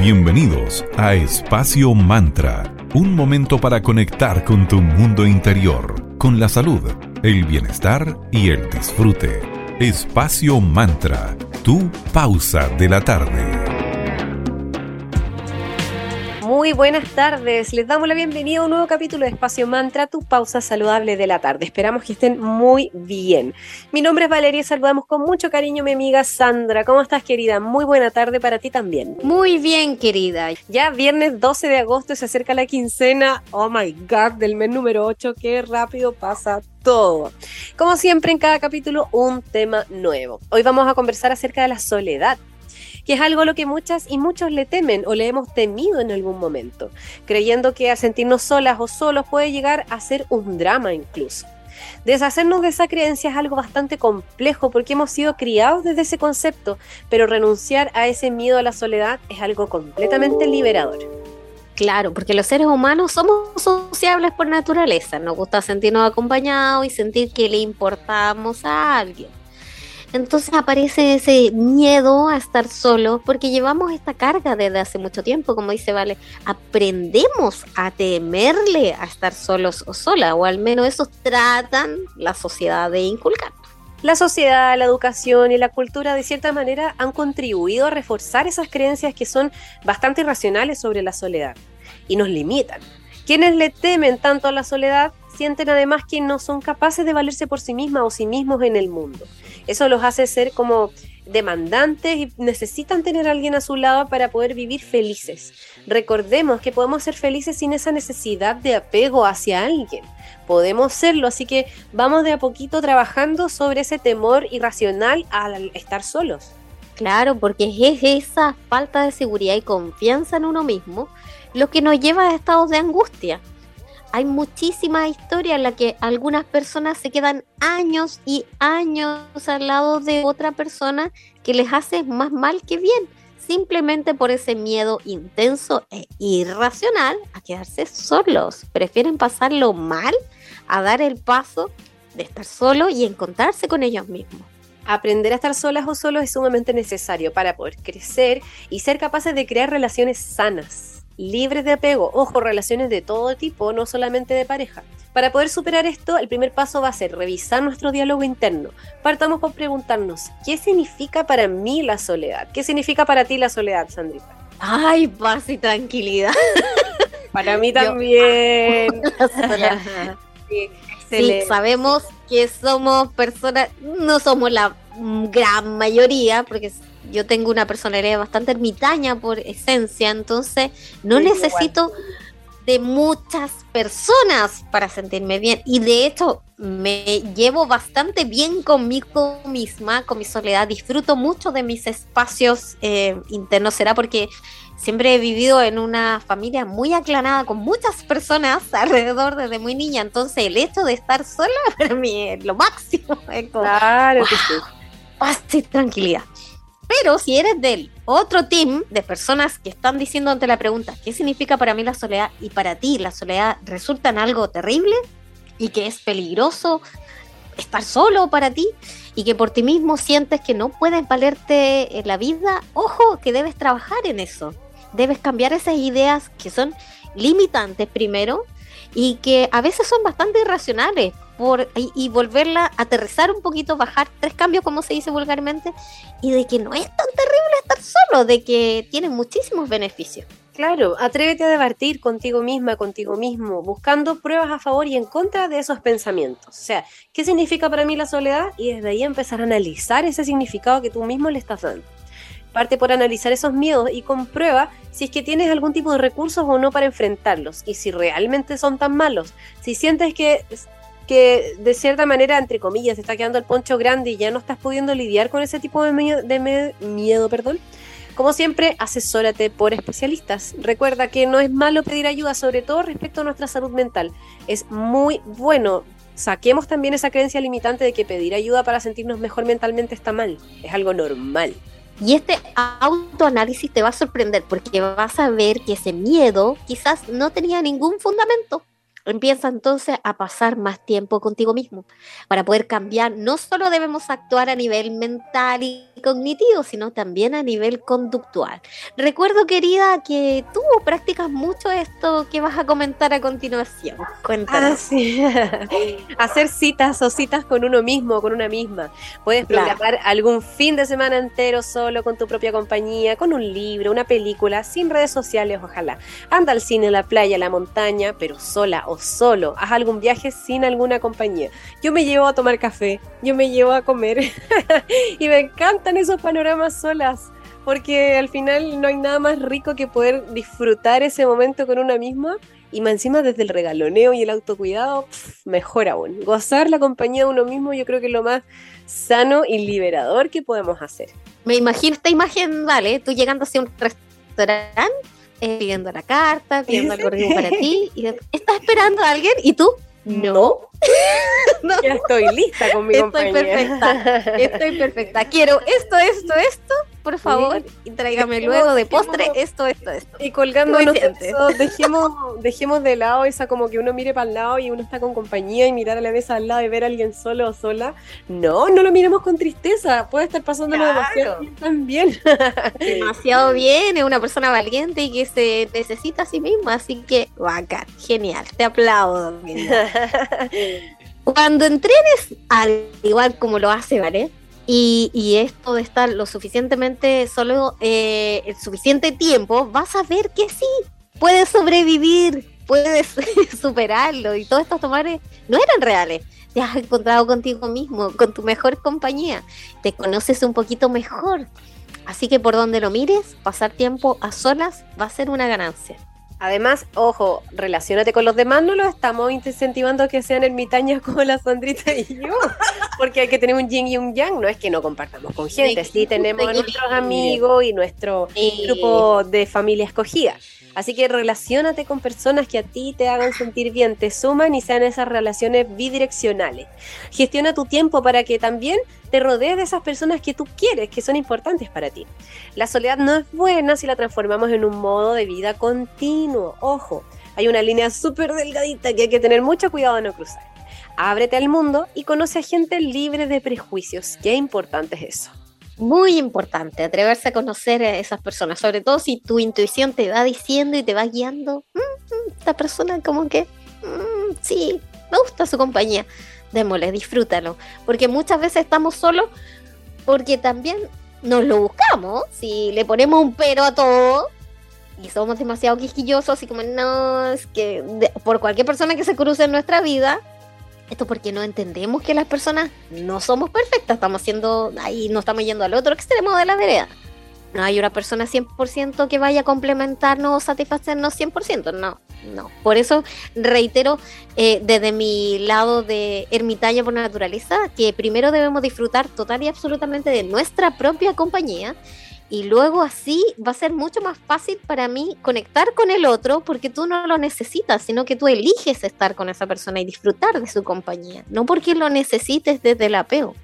Bienvenidos a Espacio Mantra, un momento para conectar con tu mundo interior, con la salud, el bienestar y el disfrute. Espacio Mantra, tu pausa de la tarde. Muy buenas tardes, les damos la bienvenida a un nuevo capítulo de Espacio Mantra, tu pausa saludable de la tarde. Esperamos que estén muy bien. Mi nombre es Valeria y saludamos con mucho cariño a mi amiga Sandra. ¿Cómo estás querida? Muy buena tarde para ti también. Muy bien querida. Ya viernes 12 de agosto se acerca la quincena, oh my god, del mes número 8, qué rápido pasa todo. Como siempre en cada capítulo un tema nuevo. Hoy vamos a conversar acerca de la soledad que es algo a lo que muchas y muchos le temen o le hemos temido en algún momento, creyendo que a sentirnos solas o solos puede llegar a ser un drama incluso. Deshacernos de esa creencia es algo bastante complejo porque hemos sido criados desde ese concepto, pero renunciar a ese miedo a la soledad es algo completamente liberador. Claro, porque los seres humanos somos sociables por naturaleza, nos gusta sentirnos acompañados y sentir que le importamos a alguien. Entonces aparece ese miedo a estar solo porque llevamos esta carga desde hace mucho tiempo, como dice Vale, aprendemos a temerle a estar solos o sola, o al menos eso tratan la sociedad de inculcar. La sociedad, la educación y la cultura de cierta manera han contribuido a reforzar esas creencias que son bastante irracionales sobre la soledad y nos limitan. Quienes le temen tanto a la soledad sienten además que no son capaces de valerse por sí mismas o sí mismos en el mundo. Eso los hace ser como demandantes y necesitan tener a alguien a su lado para poder vivir felices. Recordemos que podemos ser felices sin esa necesidad de apego hacia alguien. Podemos serlo, así que vamos de a poquito trabajando sobre ese temor irracional al estar solos. Claro, porque es esa falta de seguridad y confianza en uno mismo lo que nos lleva a estados de angustia hay muchísimas historias en las que algunas personas se quedan años y años al lado de otra persona que les hace más mal que bien, simplemente por ese miedo intenso e irracional a quedarse solos. Prefieren pasarlo mal a dar el paso de estar solo y encontrarse con ellos mismos. Aprender a estar solas o solos es sumamente necesario para poder crecer y ser capaces de crear relaciones sanas libres de apego, ojo, relaciones de todo tipo, no solamente de pareja. Para poder superar esto, el primer paso va a ser revisar nuestro diálogo interno. Partamos por preguntarnos, ¿qué significa para mí la soledad? ¿Qué significa para ti la soledad, Sandrita? Ay, paz y tranquilidad. para mí también. sí, sabemos que somos personas, no somos la gran mayoría, porque yo tengo una personalidad bastante ermitaña por esencia, entonces no necesito de muchas personas para sentirme bien. Y de hecho, me llevo bastante bien conmigo misma, con mi soledad. Disfruto mucho de mis espacios eh, internos. Será porque siempre he vivido en una familia muy aclanada, con muchas personas alrededor desde muy niña. Entonces, el hecho de estar sola para mí es lo máximo. claro que sí. Paz y tranquilidad. Pero si eres del otro team de personas que están diciendo ante la pregunta, ¿qué significa para mí la soledad? Y para ti la soledad resulta en algo terrible y que es peligroso estar solo para ti y que por ti mismo sientes que no puedes valerte en la vida, ojo que debes trabajar en eso. Debes cambiar esas ideas que son limitantes primero y que a veces son bastante irracionales y, volverla a aterrizar un poquito, bajar tres cambios, como se dice vulgarmente, y de que no es tan terrible estar solo, de que tiene muchísimos beneficios. Claro, atrévete a debatir contigo misma, contigo mismo, buscando pruebas a favor y en contra de esos pensamientos. O sea, ¿qué significa para mí la soledad? Y desde ahí empezar a analizar ese significado que tú mismo le estás dando. Parte por analizar esos miedos y comprueba si es que tienes algún tipo de recursos o no para enfrentarlos y si realmente son tan malos. Si sientes que que de cierta manera, entre comillas, te está quedando el poncho grande y ya no estás pudiendo lidiar con ese tipo de miedo, perdón. Como siempre, asesórate por especialistas. Recuerda que no es malo pedir ayuda, sobre todo respecto a nuestra salud mental. Es muy bueno. Saquemos también esa creencia limitante de que pedir ayuda para sentirnos mejor mentalmente está mal. Es algo normal. Y este autoanálisis te va a sorprender porque vas a ver que ese miedo quizás no tenía ningún fundamento Empieza entonces a pasar más tiempo contigo mismo. Para poder cambiar, no solo debemos actuar a nivel mental y cognitivo, sino también a nivel conductual. Recuerdo, querida, que tú practicas mucho esto que vas a comentar a continuación. Cuéntanos. Ah, sí. Hacer citas o citas con uno mismo, con una misma. Puedes programar algún fin de semana entero solo con tu propia compañía, con un libro, una película, sin redes sociales, ojalá. Anda al cine, a la playa, a la montaña, pero sola o solo. Haz algún viaje sin alguna compañía. Yo me llevo a tomar café, yo me llevo a comer y me encantan esos panoramas solas. Porque al final no hay nada más rico que poder disfrutar ese momento con una misma y más encima desde el regaloneo y el autocuidado, mejor aún. Gozar la compañía de uno mismo yo creo que es lo más sano y liberador que podemos hacer. Me imagino esta imagen, vale, tú llegando hacia un restaurante, eh, pidiendo la carta, pidiendo algo rico para ti, y estás esperando a alguien y tú, no. no. Ya estoy lista con mi estoy compañía. perfecta, estoy perfecta. Quiero esto, esto, esto, por favor, y tráigame luego de postre esto, esto, esto. Y colgándonos eso, dejemos, dejemos de lado esa como que uno mire para el lado y uno está con compañía y mirar a la mesa al lado y ver a alguien solo o sola. No, no lo miremos con tristeza, puede estar pasándolo Claro. demasiado bien también. Demasiado bien, es una persona valiente y que se necesita a sí misma, así que bacán, genial, te aplaudo. Cuando entrenes, al igual como lo hace, ¿vale? Y, y esto de estar lo suficientemente solo, eh, el suficiente tiempo, vas a ver que sí, puedes sobrevivir, puedes superarlo y todos estos tomares no eran reales. Te has encontrado contigo mismo, con tu mejor compañía, te conoces un poquito mejor. Así que por donde lo mires, pasar tiempo a solas va a ser una ganancia. Además, ojo, relacionate con los demás, no los estamos incentivando a que sean ermitañas como la Sandrita y yo, porque hay que tener un yin y un yang, no es que no compartamos con gente, sí tenemos a nuestros amigos y nuestro grupo de familia escogida. Así que relacionate con personas que a ti te hagan sentir bien, te suman y sean esas relaciones bidireccionales. Gestiona tu tiempo para que también te rodees de esas personas que tú quieres, que son importantes para ti. La soledad no es buena si la transformamos en un modo de vida continuo. Ojo, hay una línea súper delgadita que hay que tener mucho cuidado de no cruzar. Ábrete al mundo y conoce a gente libre de prejuicios. Qué importante es eso. Muy importante atreverse a conocer a esas personas, sobre todo si tu intuición te va diciendo y te va guiando. "Mm, mm, esta persona como que, mm, sí, me gusta su compañía. Démosle, disfrútalo. Porque muchas veces estamos solos porque también nos lo buscamos. Si le ponemos un pero a todo y somos demasiado quisquillosos, así como, no, es que por cualquier persona que se cruce en nuestra vida, esto porque no entendemos que las personas no somos perfectas, estamos haciendo, ahí no estamos yendo al otro extremo de la vereda. No hay una persona 100% que vaya a complementarnos o satisfacernos 100%, no, no. Por eso reitero eh, desde mi lado de ermitaña por naturaleza que primero debemos disfrutar total y absolutamente de nuestra propia compañía y luego así va a ser mucho más fácil para mí conectar con el otro porque tú no lo necesitas, sino que tú eliges estar con esa persona y disfrutar de su compañía, no porque lo necesites desde el apego.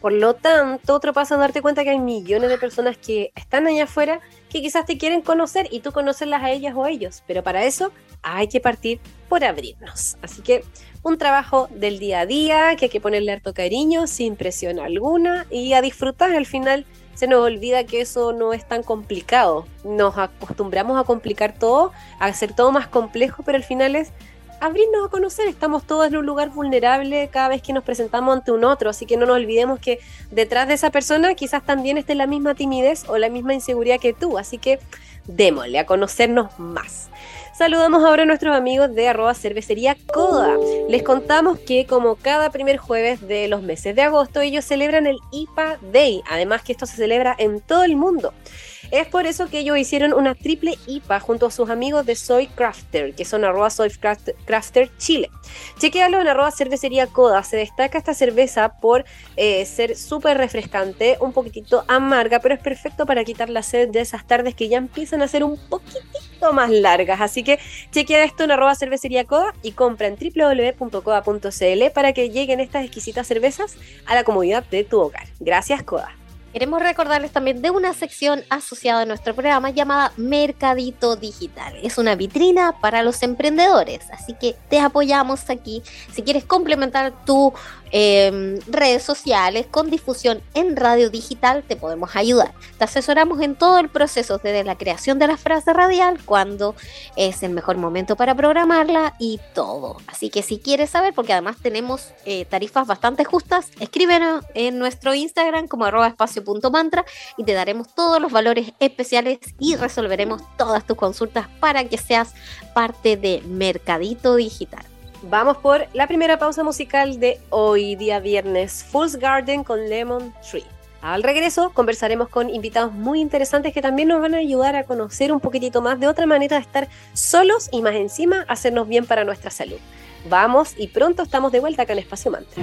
Por lo tanto, otro paso es darte cuenta que hay millones de personas que están allá afuera que quizás te quieren conocer y tú conocerlas a ellas o a ellos. Pero para eso hay que partir por abrirnos. Así que un trabajo del día a día que hay que ponerle harto cariño, sin presión alguna y a disfrutar. Al final se nos olvida que eso no es tan complicado. Nos acostumbramos a complicar todo, a hacer todo más complejo, pero al final es abrirnos a conocer. Estamos todos en un lugar vulnerable cada vez que nos presentamos ante un otro, así que no nos olvidemos que detrás de esa persona quizás también esté la misma timidez o la misma inseguridad que tú, así que démosle a conocernos más. Saludamos ahora a nuestros amigos de arroba cervecería Coda. Les contamos que como cada primer jueves de los meses de agosto ellos celebran el IPA Day, además que esto se celebra en todo el mundo. Es por eso que ellos hicieron una triple IPA junto a sus amigos de Soy Crafter, que son arroba Soy Craft- Crafter Chile. Chequealo en arroba cervecería Coda. Se destaca esta cerveza por eh, ser súper refrescante, un poquitito amarga, pero es perfecto para quitar la sed de esas tardes que ya empiezan a ser un poquitito más largas. Así que chequea esto en arroba cervecería Coda y compra en www.coda.cl para que lleguen estas exquisitas cervezas a la comodidad de tu hogar. Gracias, Coda. Queremos recordarles también de una sección asociada a nuestro programa llamada Mercadito Digital. Es una vitrina para los emprendedores, así que te apoyamos aquí. Si quieres complementar tu eh, redes sociales con difusión en radio digital, te podemos ayudar. Te asesoramos en todo el proceso, desde la creación de la frase radial, cuando es el mejor momento para programarla y todo. Así que si quieres saber, porque además tenemos eh, tarifas bastante justas, escríbenos en nuestro Instagram como arroba espacio.mantra y te daremos todos los valores especiales y resolveremos todas tus consultas para que seas parte de Mercadito Digital. Vamos por la primera pausa musical de hoy, día viernes, Fool's Garden con Lemon Tree. Al regreso conversaremos con invitados muy interesantes que también nos van a ayudar a conocer un poquitito más de otra manera de estar solos y más encima hacernos bien para nuestra salud. Vamos y pronto estamos de vuelta acá en Espacio Mantra.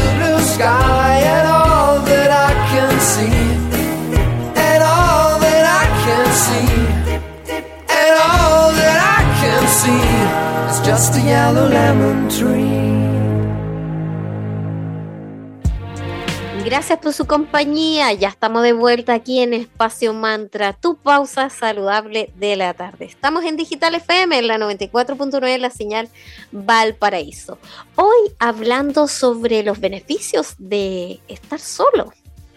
Gracias por su compañía. Ya estamos de vuelta aquí en Espacio Mantra, tu pausa saludable de la tarde. Estamos en Digital FM, en la 94.9, la señal Valparaíso. Hoy hablando sobre los beneficios de estar solo.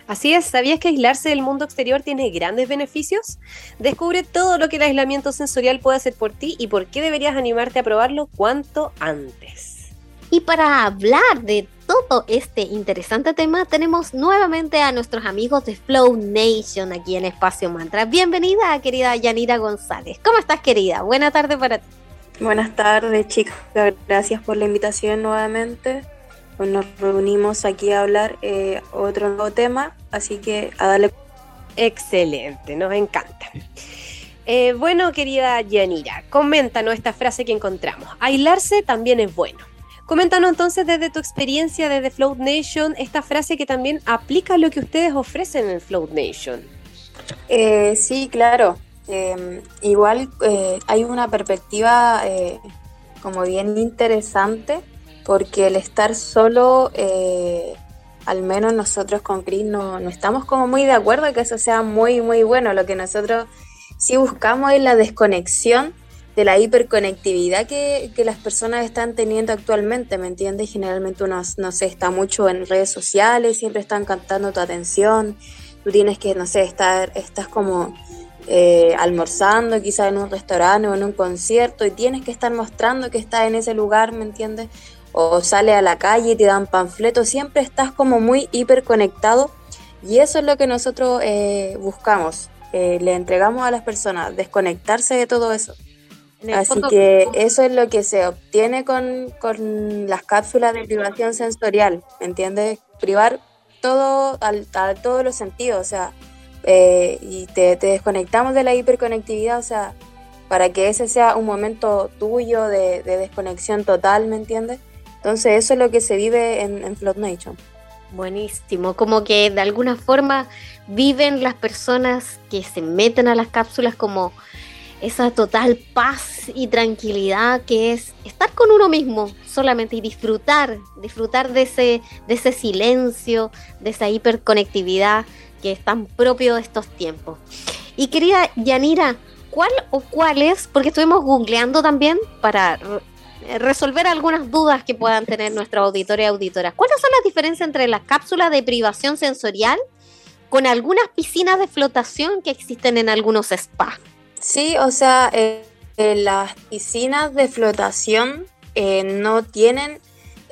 Así es, ¿sabías que aislarse del mundo exterior tiene grandes beneficios? Descubre todo lo que el aislamiento sensorial puede hacer por ti y por qué deberías animarte a probarlo cuanto antes. Y para hablar de todo este interesante tema, tenemos nuevamente a nuestros amigos de Flow Nation aquí en Espacio Mantra. Bienvenida, querida Yanira González. ¿Cómo estás, querida? Buena tarde para ti. Buenas tardes, chicas. Gracias por la invitación nuevamente. Pues nos reunimos aquí a hablar eh, otro nuevo tema, así que a darle. Excelente, nos encanta. Eh, bueno, querida Yanira, coméntanos esta frase que encontramos. Aislarse también es bueno. Coméntanos entonces desde tu experiencia desde Float Nation esta frase que también aplica a lo que ustedes ofrecen en Float Nation. Eh, sí, claro. Eh, igual eh, hay una perspectiva eh, como bien interesante porque el estar solo, eh, al menos nosotros con Chris no, no estamos como muy de acuerdo que eso sea muy, muy bueno. Lo que nosotros sí buscamos es la desconexión de la hiperconectividad que, que las personas están teniendo actualmente, ¿me entiendes? Generalmente uno, no sé, está mucho en redes sociales, siempre están cantando tu atención, tú tienes que, no sé, estar, estás como eh, almorzando quizás en un restaurante o en un concierto y tienes que estar mostrando que estás en ese lugar, ¿me entiendes? O sale a la calle y te dan panfletos, siempre estás como muy hiperconectado y eso es lo que nosotros eh, buscamos, eh, le entregamos a las personas, desconectarse de todo eso. Así fondo, que eso es lo que se obtiene con, con las cápsulas de privación sensorial, ¿me entiendes? Privar todo al- a todos los sentidos, o sea, eh, y te, te desconectamos de la hiperconectividad, o sea, para que ese sea un momento tuyo de, de desconexión total, ¿me entiendes? Entonces eso es lo que se vive en, en Float Nation. Buenísimo, como que de alguna forma viven las personas que se meten a las cápsulas como esa total paz y tranquilidad que es estar con uno mismo solamente y disfrutar, disfrutar de ese, de ese silencio, de esa hiperconectividad que es tan propio de estos tiempos. Y querida Yanira, ¿cuál o cuáles? Porque estuvimos googleando también para resolver algunas dudas que puedan tener nuestros auditores y auditoras. ¿Cuáles son las diferencias entre las cápsulas de privación sensorial con algunas piscinas de flotación que existen en algunos spas? Sí, o sea, eh, eh, las piscinas de flotación eh, no tienen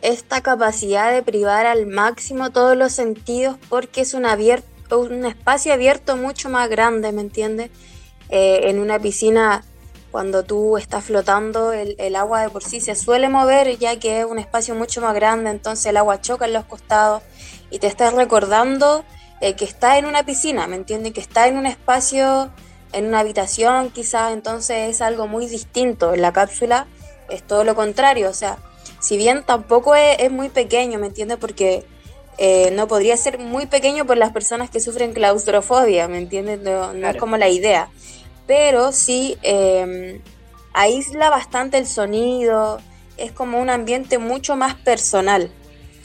esta capacidad de privar al máximo todos los sentidos porque es un, abier- un espacio abierto mucho más grande, ¿me entiendes? Eh, en una piscina, cuando tú estás flotando, el, el agua de por sí se suele mover ya que es un espacio mucho más grande, entonces el agua choca en los costados y te estás recordando eh, que está en una piscina, ¿me entiendes? Que está en un espacio en una habitación quizás, entonces es algo muy distinto. En la cápsula es todo lo contrario, o sea, si bien tampoco es, es muy pequeño, ¿me entiendes? Porque eh, no podría ser muy pequeño por las personas que sufren claustrofobia, ¿me entiendes? No, no Claro. es como la idea, pero sí eh, aísla bastante el sonido, es como un ambiente mucho más personal.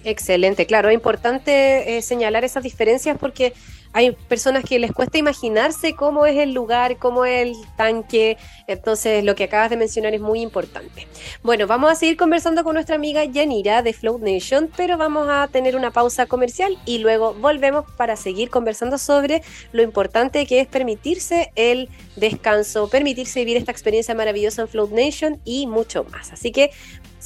Excelente, claro, es importante eh, señalar esas diferencias porque hay personas que les cuesta imaginarse cómo es el lugar, cómo es el tanque, entonces lo que acabas de mencionar es muy importante. Bueno, vamos a seguir conversando con nuestra amiga Yanira de Float Nation, pero vamos a tener una pausa comercial y luego volvemos para seguir conversando sobre lo importante que es permitirse el descanso, permitirse vivir esta experiencia maravillosa en Float Nation y mucho más. Así que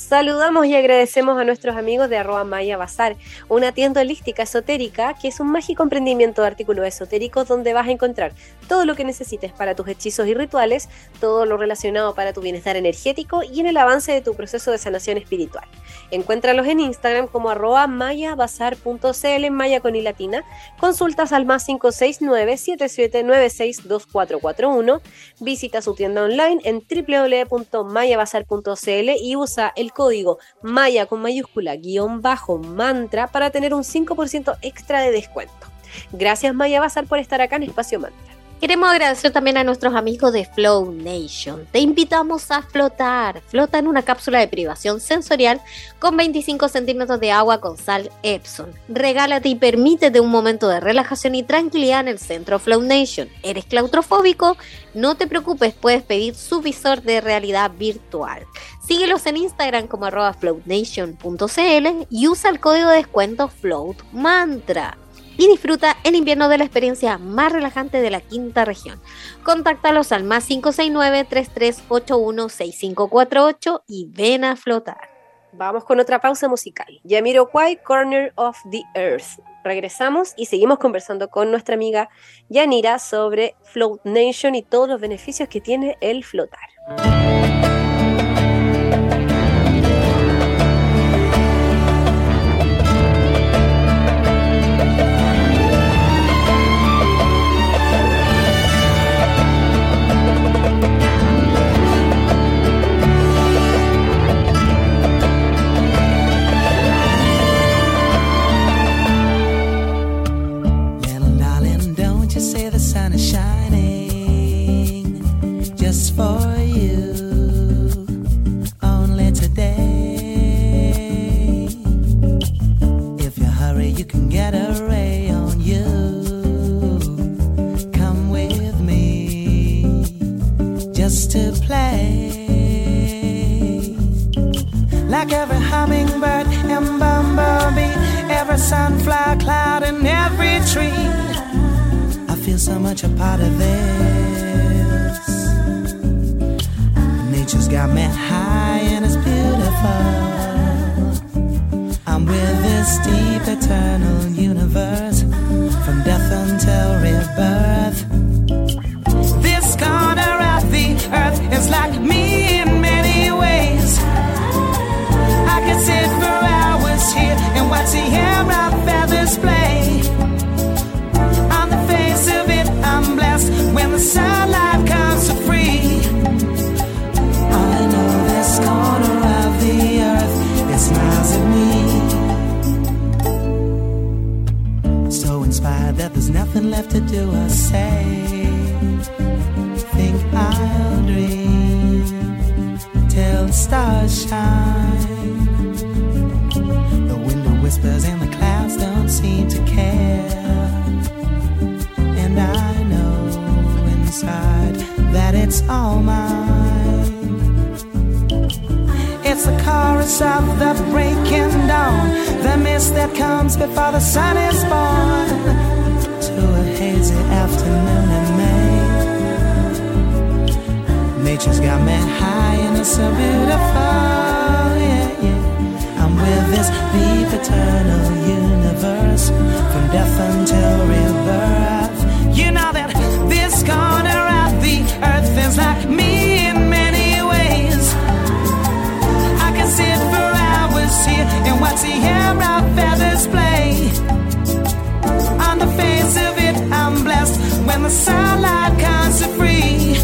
Saludamos y agradecemos a nuestros amigos de arroba Maya Bazar, una tienda holística esotérica que es un mágico emprendimiento de artículos esotéricos donde vas a encontrar todo lo que necesites para tus hechizos y rituales, todo lo relacionado para tu bienestar energético y en el avance de tu proceso de sanación espiritual. Encuéntralos en Instagram como arroba mayabazar.cl en maya con consultas al más 569 77962441 Visita su tienda online en www.mayabazar.cl y usa el código Maya con mayúscula guion bajo mantra para tener un 5% extra de descuento. Gracias Maya Bazar por estar acá en Espacio Mantra. Queremos agradecer también a nuestros amigos de Flow Nation. Te invitamos a flotar. Flota en una cápsula de privación sensorial con 25 centímetros de agua con sal Epson. Regálate y permítete un momento de relajación y tranquilidad en el centro Flow Nation. ¿Eres claustrofóbico? No te preocupes, puedes pedir su visor de realidad virtual. Síguelos en Instagram como arroba floatnation.cl y usa el código de descuento FloatMantra y disfruta en invierno de la experiencia más relajante de la quinta región. Contáctalos al más 569-3381-6548 y ven a flotar. Vamos con otra pausa musical. Yamiroquai, Corner of the Earth. Regresamos y seguimos conversando con nuestra amiga Yanira sobre Float Nation y todos los beneficios que tiene el flotar. That there's nothing left to do or say. Think I'll dream till the stars shine. The window whispers and the clouds don't seem to care. And I know inside that it's all mine. Of the breaking dawn, the mist that comes before the sun is born. To a hazy afternoon in May. Nature's got me high and it's so beautiful. Yeah, yeah. I'm with this deep eternal universe from death until rebirth. You know that this corner of the earth is like me the feathers play. On the face of it, I'm blessed when the sunlight comes so free.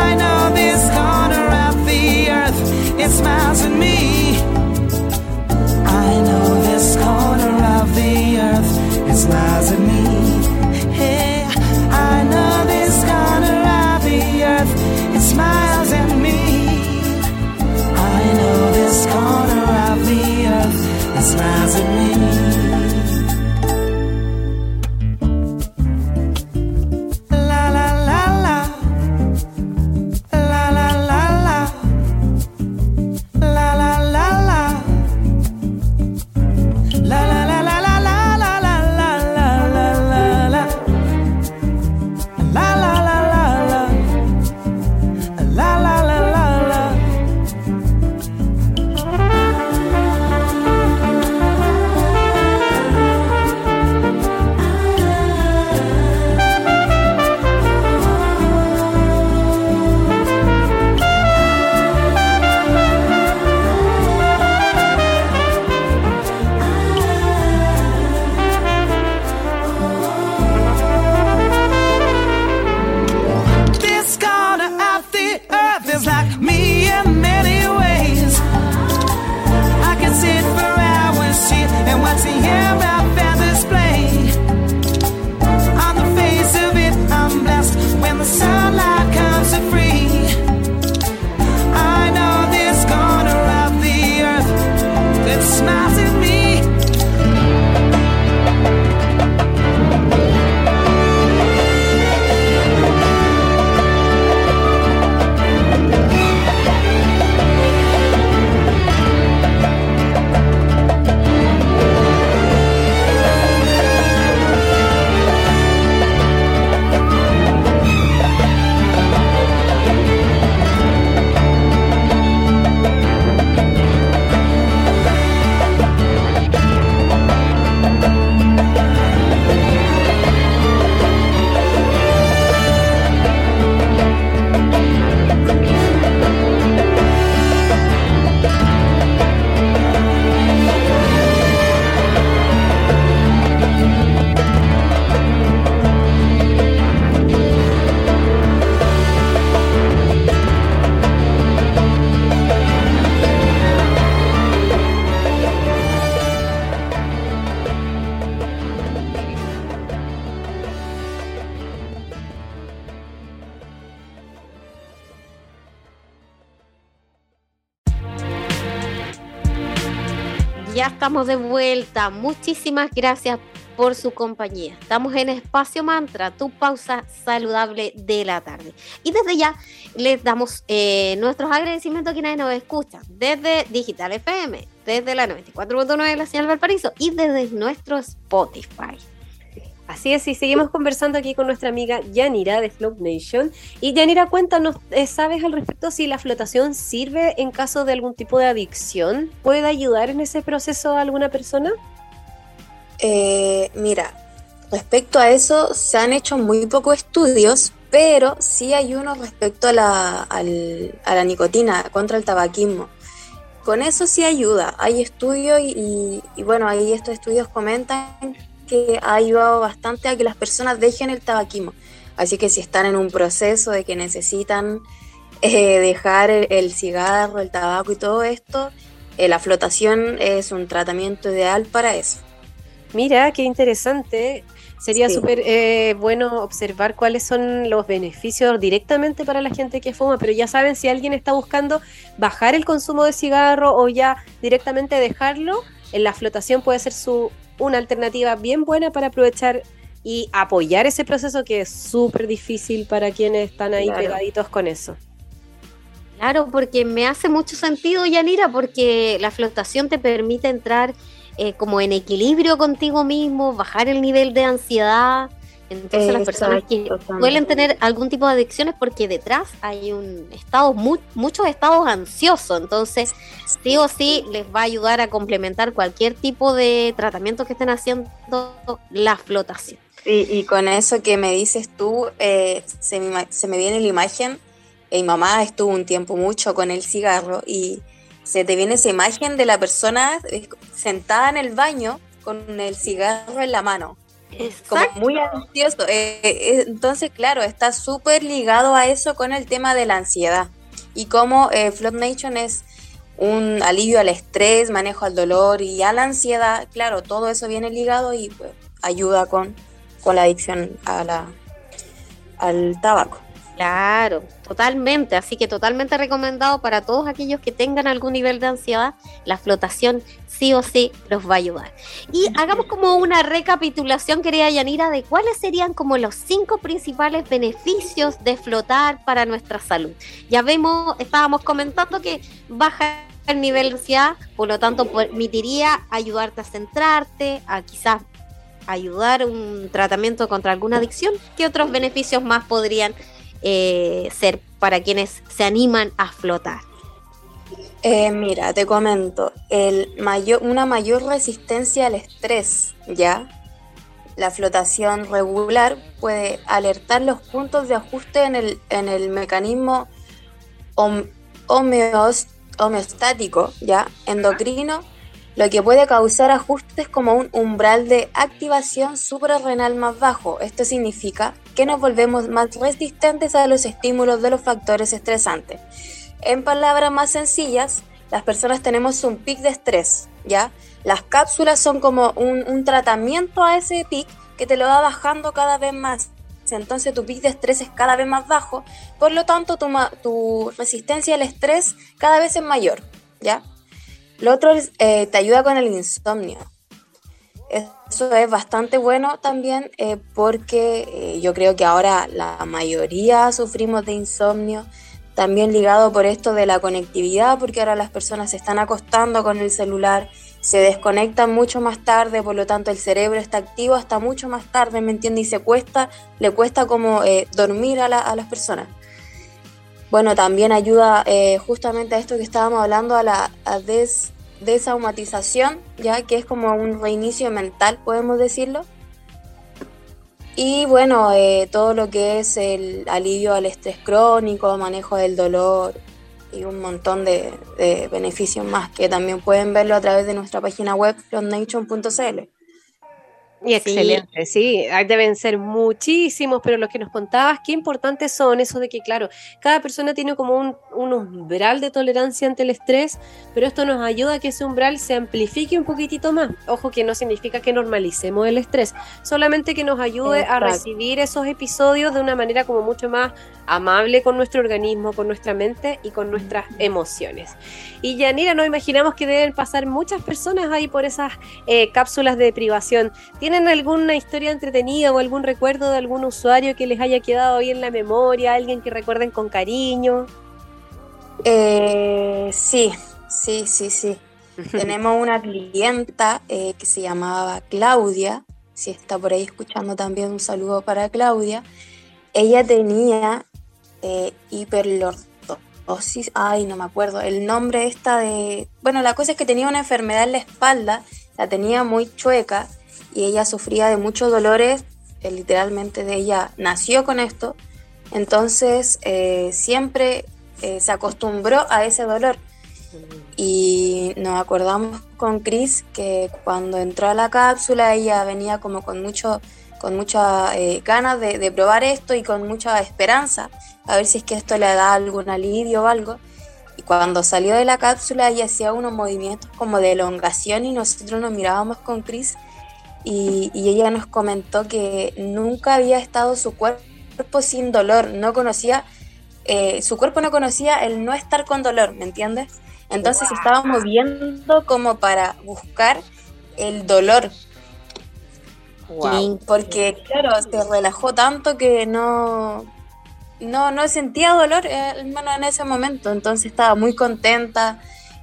I know this corner of the earth, it smiles at me. I know this corner of the earth, it smiles at me. Estamos de vuelta. Muchísimas gracias por su compañía. Estamos en Espacio Mantra, tu pausa saludable de la tarde. Y desde ya les damos eh, nuestros agradecimientos a quienes nos escuchan desde Digital FM, desde la 94.9 de la señal Valparaíso y desde nuestro Spotify. Así es, y seguimos conversando aquí con nuestra amiga Yanira de Float Nation. Y Yanira, cuéntanos, eh, ¿sabes al respecto si la flotación sirve en caso de algún tipo de adicción? ¿Puede ayudar en ese proceso a alguna persona? Eh, mira, respecto a eso se han hecho muy pocos estudios, pero sí hay uno respecto a la, a la nicotina, contra el tabaquismo. Con eso sí ayuda. Hay estudios y- y bueno, ahí estos estudios comentan que ha ayudado bastante a que las personas dejen el tabaquismo. Así que si están en un proceso de que necesitan eh, dejar el, el cigarro, el tabaco y todo esto, eh, la flotación es un tratamiento ideal para eso. Mira, qué interesante. Sería Sí. súper eh, bueno observar cuáles son los beneficios directamente para la gente que fuma, pero ya saben, si alguien está buscando bajar el consumo de cigarro o ya directamente dejarlo, en la flotación puede ser su, una alternativa bien buena para aprovechar y apoyar ese proceso que es súper difícil para quienes están ahí Claro. pegaditos con eso. Claro, porque me hace mucho sentido, Yanira, porque la flotación te permite entrar eh, como en equilibrio contigo mismo, bajar el nivel de ansiedad. Entonces las personas que suelen tener algún tipo de adicciones porque detrás hay un estado, mu- muchos estados ansiosos. Entonces, sí o sí les va a ayudar a complementar cualquier tipo de tratamiento que estén haciendo la flotación. Y, y con eso que me dices tú, eh, se, me, se me viene la imagen. Mi mamá estuvo un tiempo mucho con el cigarro y se te viene esa imagen de la persona sentada en el baño con el cigarro en la mano, como Exacto. muy ansioso. Eh, eh, entonces, claro, está súper ligado a eso con el tema de la ansiedad y cómo eh, Float Nation es un alivio al estrés, manejo al dolor y a la ansiedad. Claro, todo eso viene ligado y pues, ayuda con, con la adicción a la, al tabaco. Claro, totalmente. Así que totalmente recomendado para todos aquellos que tengan algún nivel de ansiedad. La flotación sí o sí los va a ayudar. Y hagamos como una recapitulación, querida Yanira, de cuáles serían como los cinco principales beneficios de flotar para nuestra salud. Ya vemos, estábamos comentando que baja el nivel de ansiedad, por lo tanto permitiría ayudarte a centrarte, a quizás ayudar un tratamiento contra alguna adicción. ¿Qué otros beneficios más podrían eh, ser para quienes se animan a flotar? Eh, mira, te comento, el mayor, una mayor resistencia al estrés, ¿ya? La flotación regular puede alertar los puntos de ajuste en el, en el mecanismo hom- homeos- homeostático, ¿ya? Endocrino, lo que puede causar ajustes como un umbral de activación suprarrenal más bajo. Esto significa que nos volvemos más resistentes a los estímulos de los factores estresantes. En palabras más sencillas, las personas tenemos un pic de estrés, ¿ya? Las cápsulas son como un, tratamiento a ese pic que te lo va bajando cada vez más. Entonces tu pic de estrés es cada vez más bajo, por lo tanto tu, tu resistencia al estrés cada vez es mayor, ¿ya? Lo otro es, eh, te ayuda con el insomnio. Eso es bastante bueno también eh, porque eh, yo creo que ahora la mayoría sufrimos de insomnio, también ligado por esto de la conectividad, porque ahora las personas se están acostando con el celular, se desconectan mucho más tarde, por lo tanto el cerebro está activo hasta mucho más tarde, ¿me entiendes? Y se cuesta, le cuesta como dormir a las personas. Bueno, también ayuda eh, justamente a esto que estábamos hablando, a la a des- desaumatización, ya que es como un reinicio mental, podemos decirlo. Y bueno, eh, todo lo que es el alivio al estrés crónico, manejo del dolor y un montón de, de beneficios más que también pueden verlo a través de nuestra página web flotnation.cl. Y excelente, sí, ah, deben ser muchísimos, pero los que nos contabas, qué importantes son eso de que, claro, cada persona tiene como un, un umbral de tolerancia ante el estrés, pero esto nos ayuda a que ese umbral se amplifique un poquitito más. Ojo que no significa que normalicemos el estrés, solamente que nos ayude a recibir esos episodios de una manera como mucho más amable con nuestro organismo, con nuestra mente y con nuestras emociones. Y Yanira, nos imaginamos que deben pasar muchas personas ahí por esas eh, cápsulas de privación. ¿Tienes ¿Tienen alguna historia entretenida o algún recuerdo de algún usuario que les haya quedado ahí en la memoria? ¿Alguien que recuerden con cariño? Eh, sí, sí, sí, sí. Tenemos una clienta eh, que se llamaba Claudia, si está por ahí escuchando también un saludo para Claudia. Ella tenía eh, hiperlordosis, ay, no me acuerdo, el nombre esta de... Bueno, la cosa es que tenía una enfermedad en la espalda, la tenía muy chueca y ella sufría de muchos dolores, eh, literalmente de ella nació con esto, entonces eh, siempre eh, se acostumbró a ese dolor. Y nos acordamos con Chris que cuando entró a la cápsula ella venía como con mucho con muchas ganas de, de, probar esto y con mucha esperanza, a ver si es que esto le da algún alivio o algo. Y cuando salió de la cápsula ella hacía unos movimientos como de elongación y nosotros nos mirábamos con Chris y, y ella nos comentó que nunca había estado su cuerpo sin dolor, no conocía, eh, su cuerpo no conocía el no estar con dolor, ¿me entiendes? Entonces se estaba moviendo como para buscar el dolor. Wow. Porque, claro, se relajó tanto que no, no, no sentía dolor, eh, hermano, en ese momento. Entonces estaba muy contenta,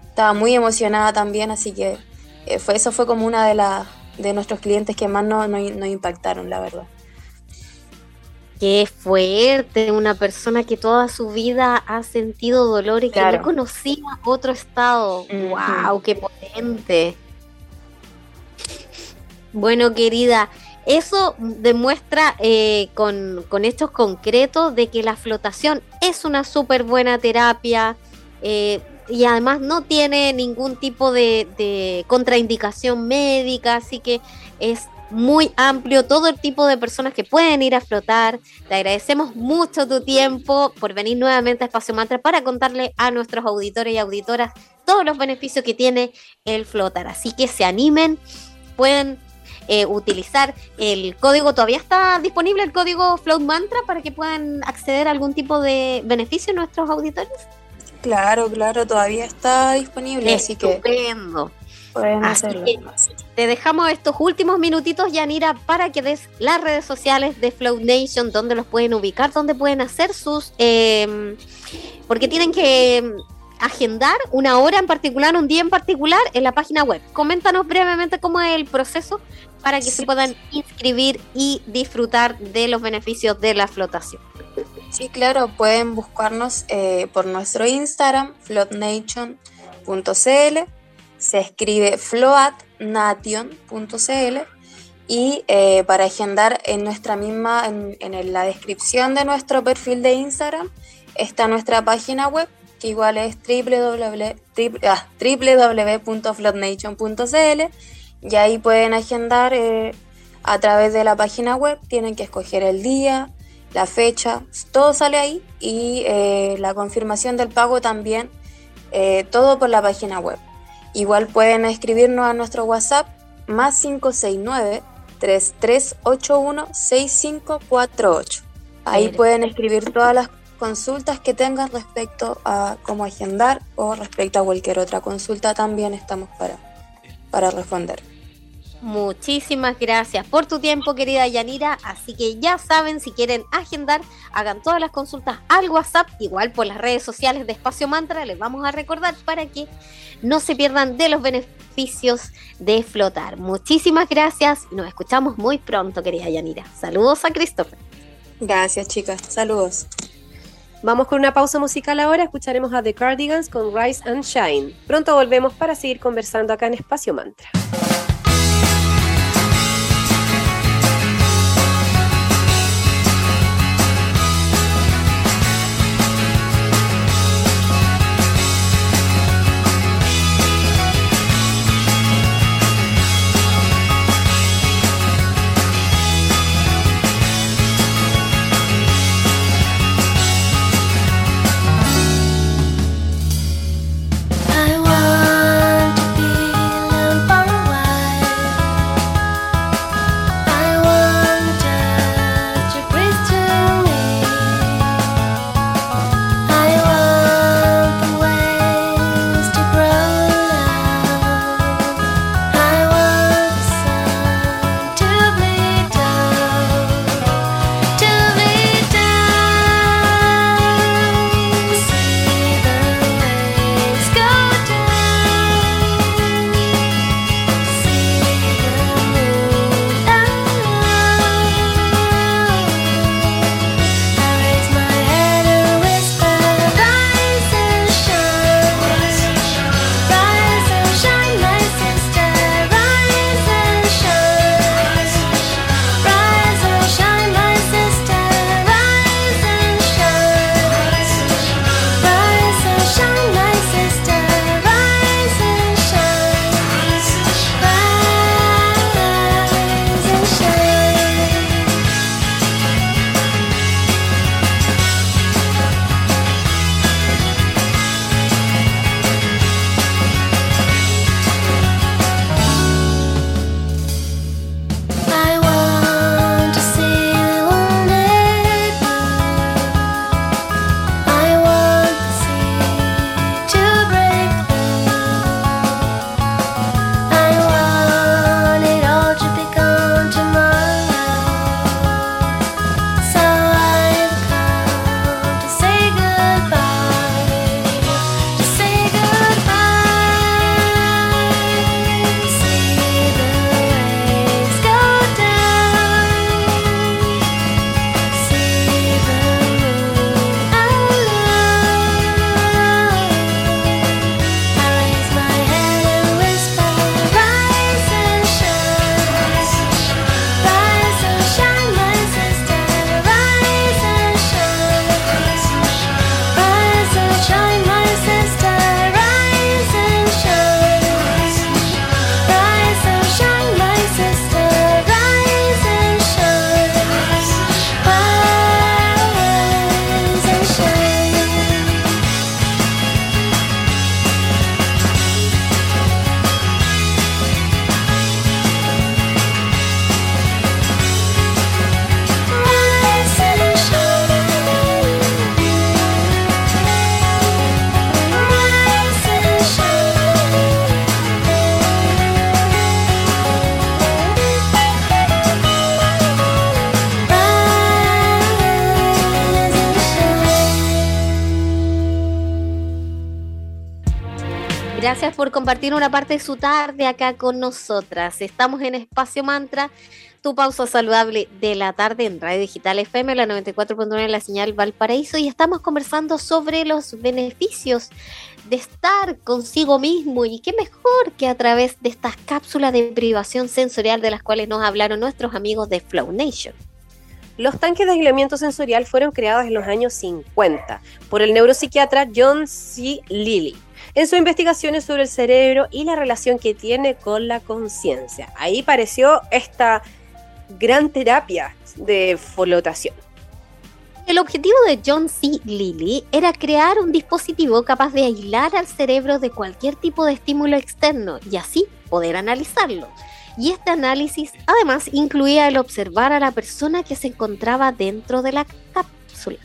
estaba muy emocionada también, así que eh, fue, eso fue como una de, las de nuestros clientes que más nos no, no impactaron, la verdad. Qué fuerte, una persona que toda su vida ha sentido dolor y Claro. que no conocía otro estado. Ujú. ¡Wow! ¡Qué potente! Bueno, querida, eso demuestra eh, con, con hechos concretos de que la flotación es una súper buena terapia eh, y además no tiene ningún tipo de, contraindicación médica, así que es muy amplio, todo el tipo de personas que pueden ir a flotar. Te agradecemos mucho tu tiempo por venir nuevamente a Espacio Mantra para contarle a nuestros auditores y auditoras todos los beneficios que tiene el flotar. Así que se animen, pueden eh, utilizar el código, todavía está disponible el código Float Mantra para que puedan acceder a algún tipo de beneficio nuestros auditores. Claro, claro, todavía está disponible, así que Estupendo. pueden Así hacerlo. que- Te dejamos estos últimos minutitos, Yanira, para que des las redes sociales de Float Nation, donde los pueden ubicar, donde pueden hacer sus... eh, porque tienen que eh, agendar una hora en particular, un día en particular en la página web. Coméntanos brevemente cómo es el proceso para que se puedan inscribir y disfrutar de los beneficios de la flotación. Sí, claro, pueden buscarnos eh, por nuestro Instagram, floatnation.cl, se escribe floatnation.cl y eh, para agendar en nuestra misma, en, la descripción de nuestro perfil de Instagram, está nuestra página web, que igual es www, tri- ah, y ahí pueden agendar eh, a través de la página web, tienen que escoger el día, la fecha, todo sale ahí y eh, la confirmación del pago también, eh, todo por la página web. Igual pueden escribirnos a nuestro WhatsApp más 569 3381 6548. Ahí pueden escribir todas las consultas que tengan respecto a cómo agendar o respecto a cualquier otra consulta también estamos para, para responder. Muchísimas gracias por tu tiempo, querida Yanira. Así que ya saben, si quieren agendar, hagan todas las consultas al WhatsApp, igual por las redes sociales de Espacio Mantra. Les vamos a recordar para que no se pierdan de los beneficios de flotar. Muchísimas gracias y nos escuchamos muy pronto, querida Yanira. Saludos a Christopher. Gracias chicas, saludos. Vamos con una pausa musical ahora, escucharemos a The Cardigans con Rise and Shine. Pronto volvemos para seguir conversando acá en Espacio Mantra. Compartir una parte de su tarde acá con nosotras. Estamos en Espacio Mantra, tu pausa saludable de la tarde en Radio Digital FM, la 94.9 en la señal Valparaíso, y estamos conversando sobre los beneficios de estar consigo mismo y qué mejor que a través de estas cápsulas de privación sensorial de las cuales nos hablaron nuestros amigos de Flow Nation. Los tanques de aislamiento sensorial fueron creados en los años 50 por el neuropsiquiatra John C. Lilly en sus investigaciones sobre el cerebro y la relación que tiene con la conciencia. Ahí pareció esta gran terapia de flotación. El objetivo de John C. Lilly era crear un dispositivo capaz de aislar al cerebro de cualquier tipo de estímulo externo y así poder analizarlo. Y este análisis además incluía el observar a la persona que se encontraba dentro de la cápsula.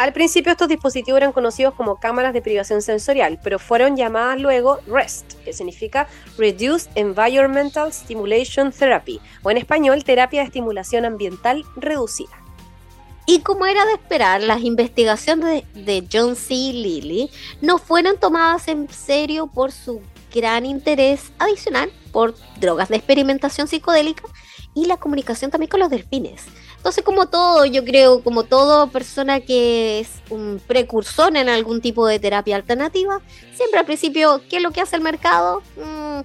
Al principio estos dispositivos eran conocidos como cámaras de privación sensorial, pero fueron llamadas luego REST, que significa Reduced Environmental Stimulation Therapy, o en español terapia de estimulación ambiental reducida. Y como era de esperar, las investigaciones de, John C. Lilly no fueron tomadas en serio por su gran interés adicional por drogas de experimentación psicodélica y la comunicación también con los delfines. Entonces, como todo, yo creo, como toda persona que es un precursor en algún tipo de terapia alternativa, siempre al principio, ¿qué es lo que hace el mercado? Mm,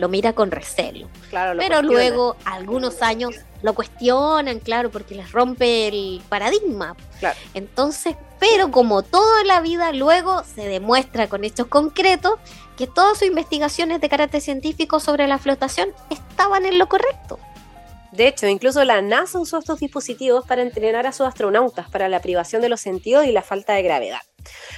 lo mira con recelo. Claro, Pero luego, algunos años, lo cuestionan, claro, porque les rompe el paradigma. Claro. Entonces, pero como todo en la vida, luego se demuestra con hechos concretos que todas sus investigaciones de carácter científico sobre la flotación estaban en lo correcto. De hecho, incluso la NASA usó estos dispositivos para entrenar a sus astronautas para la privación de los sentidos y la falta de gravedad.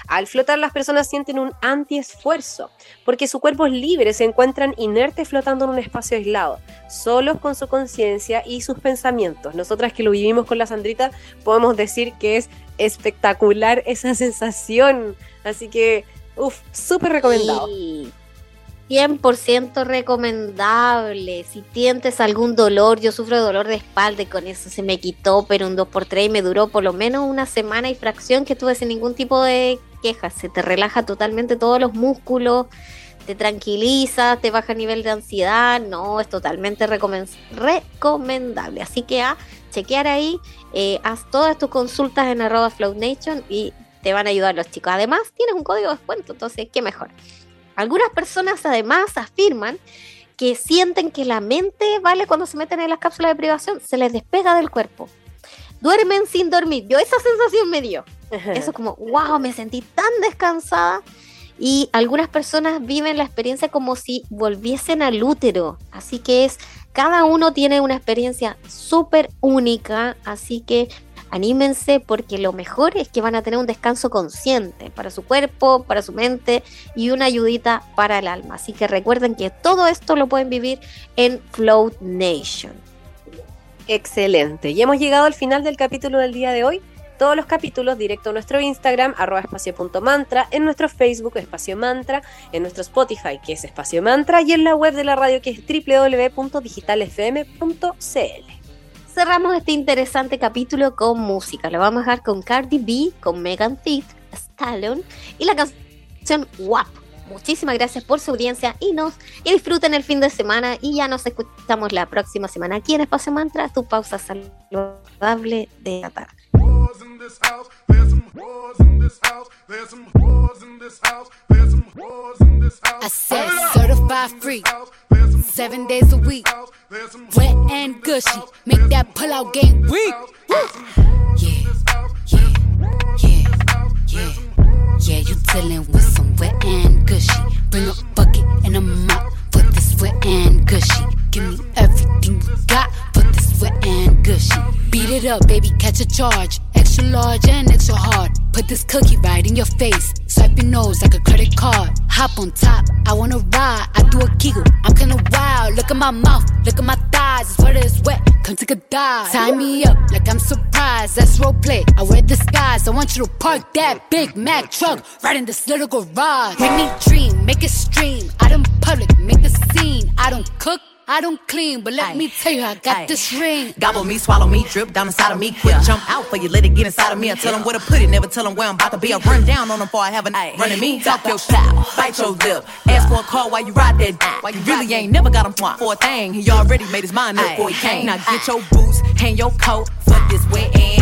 Al flotar las personas sienten un antiesfuerzo, porque su cuerpo es libre, se encuentran inertes flotando en un espacio aislado, solos con su conciencia y sus pensamientos. Nosotras que lo vivimos con la Sandrita podemos decir que es espectacular esa sensación. Así que, uff, súper recomendado. Y 100% recomendable. Si sientes algún dolor, yo sufro dolor de espalda y con eso se me quitó, pero un 2x3 y me duró por lo menos una semana y fracción que tuve sin ningún tipo de quejas. Se te relaja totalmente todos los músculos, te tranquiliza, te baja el nivel de ansiedad. No, es totalmente recomen- recomendable. Así que a chequear ahí, eh, haz todas tus consultas en arroba Flow Nation y te van a ayudar los chicos. Además, tienes un código de descuento, entonces, qué mejor. Algunas personas además afirman que sienten que la mente, ¿vale? Cuando se meten en las cápsulas de privación, se les despega del cuerpo. Duermen sin dormir. Yo esa sensación me dio. Eso es como, wow, me sentí tan descansada. Y algunas personas viven la experiencia como si volviesen al útero. Así que es, cada uno tiene una experiencia súper única. Así que anímense porque lo mejor es que van a tener un descanso consciente para su cuerpo, para su mente y una ayudita para el alma. Así que recuerden que todo esto lo pueden vivir en Float Nation. Excelente. Y hemos llegado al final del capítulo del día de hoy. Todos los capítulos directo a nuestro Instagram, arroba espacio.mantra, en nuestro Facebook, Espacio Mantra, en nuestro Spotify, que es Espacio Mantra, y en la web de la radio, que es www.digitalfm.cl. Cerramos este interesante capítulo con música. Lo vamos a dejar con Cardi B, con Megan Thee Stallion y la canción WAP. Muchísimas gracias por su audiencia y nos y disfruten el fin de semana y ya nos escuchamos la próxima semana aquí en Espacio Mantra, tu pausa saludable de la tarde. This house. There's some whores in this house. There's some whores in this house. There's some whores in this house. I said certified freak, seven days a week, house. There's some wet and gushy, make that pull out game weak. Yeah, yeah, yeah, yeah, yeah. You dealing with some wet and gushy. Bring a bucket and a mop wet and gushy. Give me everything you got for this wet and gushy. Beat it up, baby, catch a charge. Extra large and extra hard. Put this cookie right in your face. Swipe your nose like a credit card. Hop on top, I wanna ride. I do a giggle, I'm kinda wild. Look at my mouth, look at my thighs. It's wet, it's wet. Come take a dive. Tie me up like I'm surprised. That's roleplay. I wear disguise. I want you to park that Big Mac truck right in this little garage. Make me dream, make it stream. I don't public, make the scene. I don't cook. I don't clean, but let me tell you, I got this ring. Gobble me, swallow me, drip down inside of me. Quick jump out for you, let it get inside of me. I tell them where to put it, never tell them where I'm about to be. I run down on them before I have an a running me. Talk your style, bite your lip. Ask for a call while you ride that dick. Why you really ain't never got him for a thing. He already made his mind up before he came. Now get your boots, hang your coat for this wet and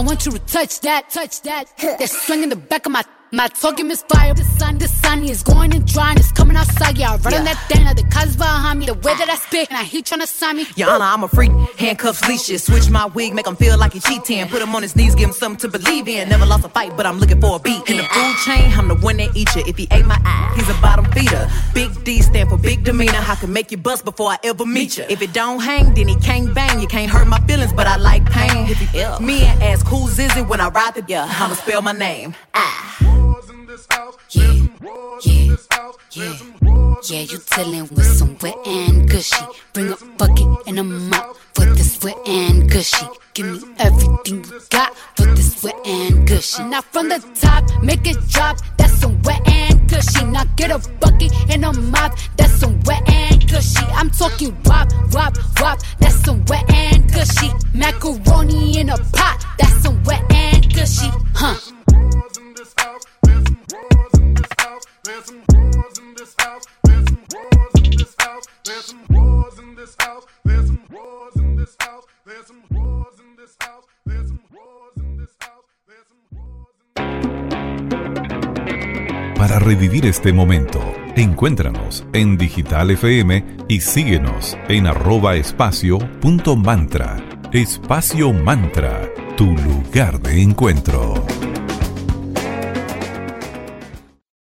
want you to touch that, touch that. That swing in the back of my. My talking misfire, the sun, the sun is going and drying, it's coming outside. Yeah, I run on that thing, like the cuz behind me, the way that I spit, and I heat tryna sign me. Your Honor, I'm a freak. Handcuffs, leashes. Switch my wig, make him feel like he cheating. Put him on his knees, give him something to believe in. Never lost a fight, but I'm looking for a beat. In the food chain, I'm the one that eat you. If he ate my eye, he's a bottom feeder. Big D stand for big demeanor. I can make you bust before I ever meet you. If it don't hang, then he can't bang. You can't hurt my feelings, but I like pain. If he ill, me and ask who's is it when I ride the yeah, I'ma spell my name. Ah. Yeah, yeah, yeah, yeah, you dealing with some wet and gushy. Bring a bucket and a mop for this wet and gushy. Give me everything you got for this wet and gushy. Now from the top, make it drop. That's some wet and gushy. Now get a bucket and a mop. That's some wet and gushy. I'm talking wop, wop, wop. That's some wet and gushy. Macaroni in a pot. That's some wet and gushy. Huh. Para revivir este momento, encuéntranos en Digital FM y síguenos en arroba espacio punto mantra. Espacio Mantra, tu lugar de encuentro.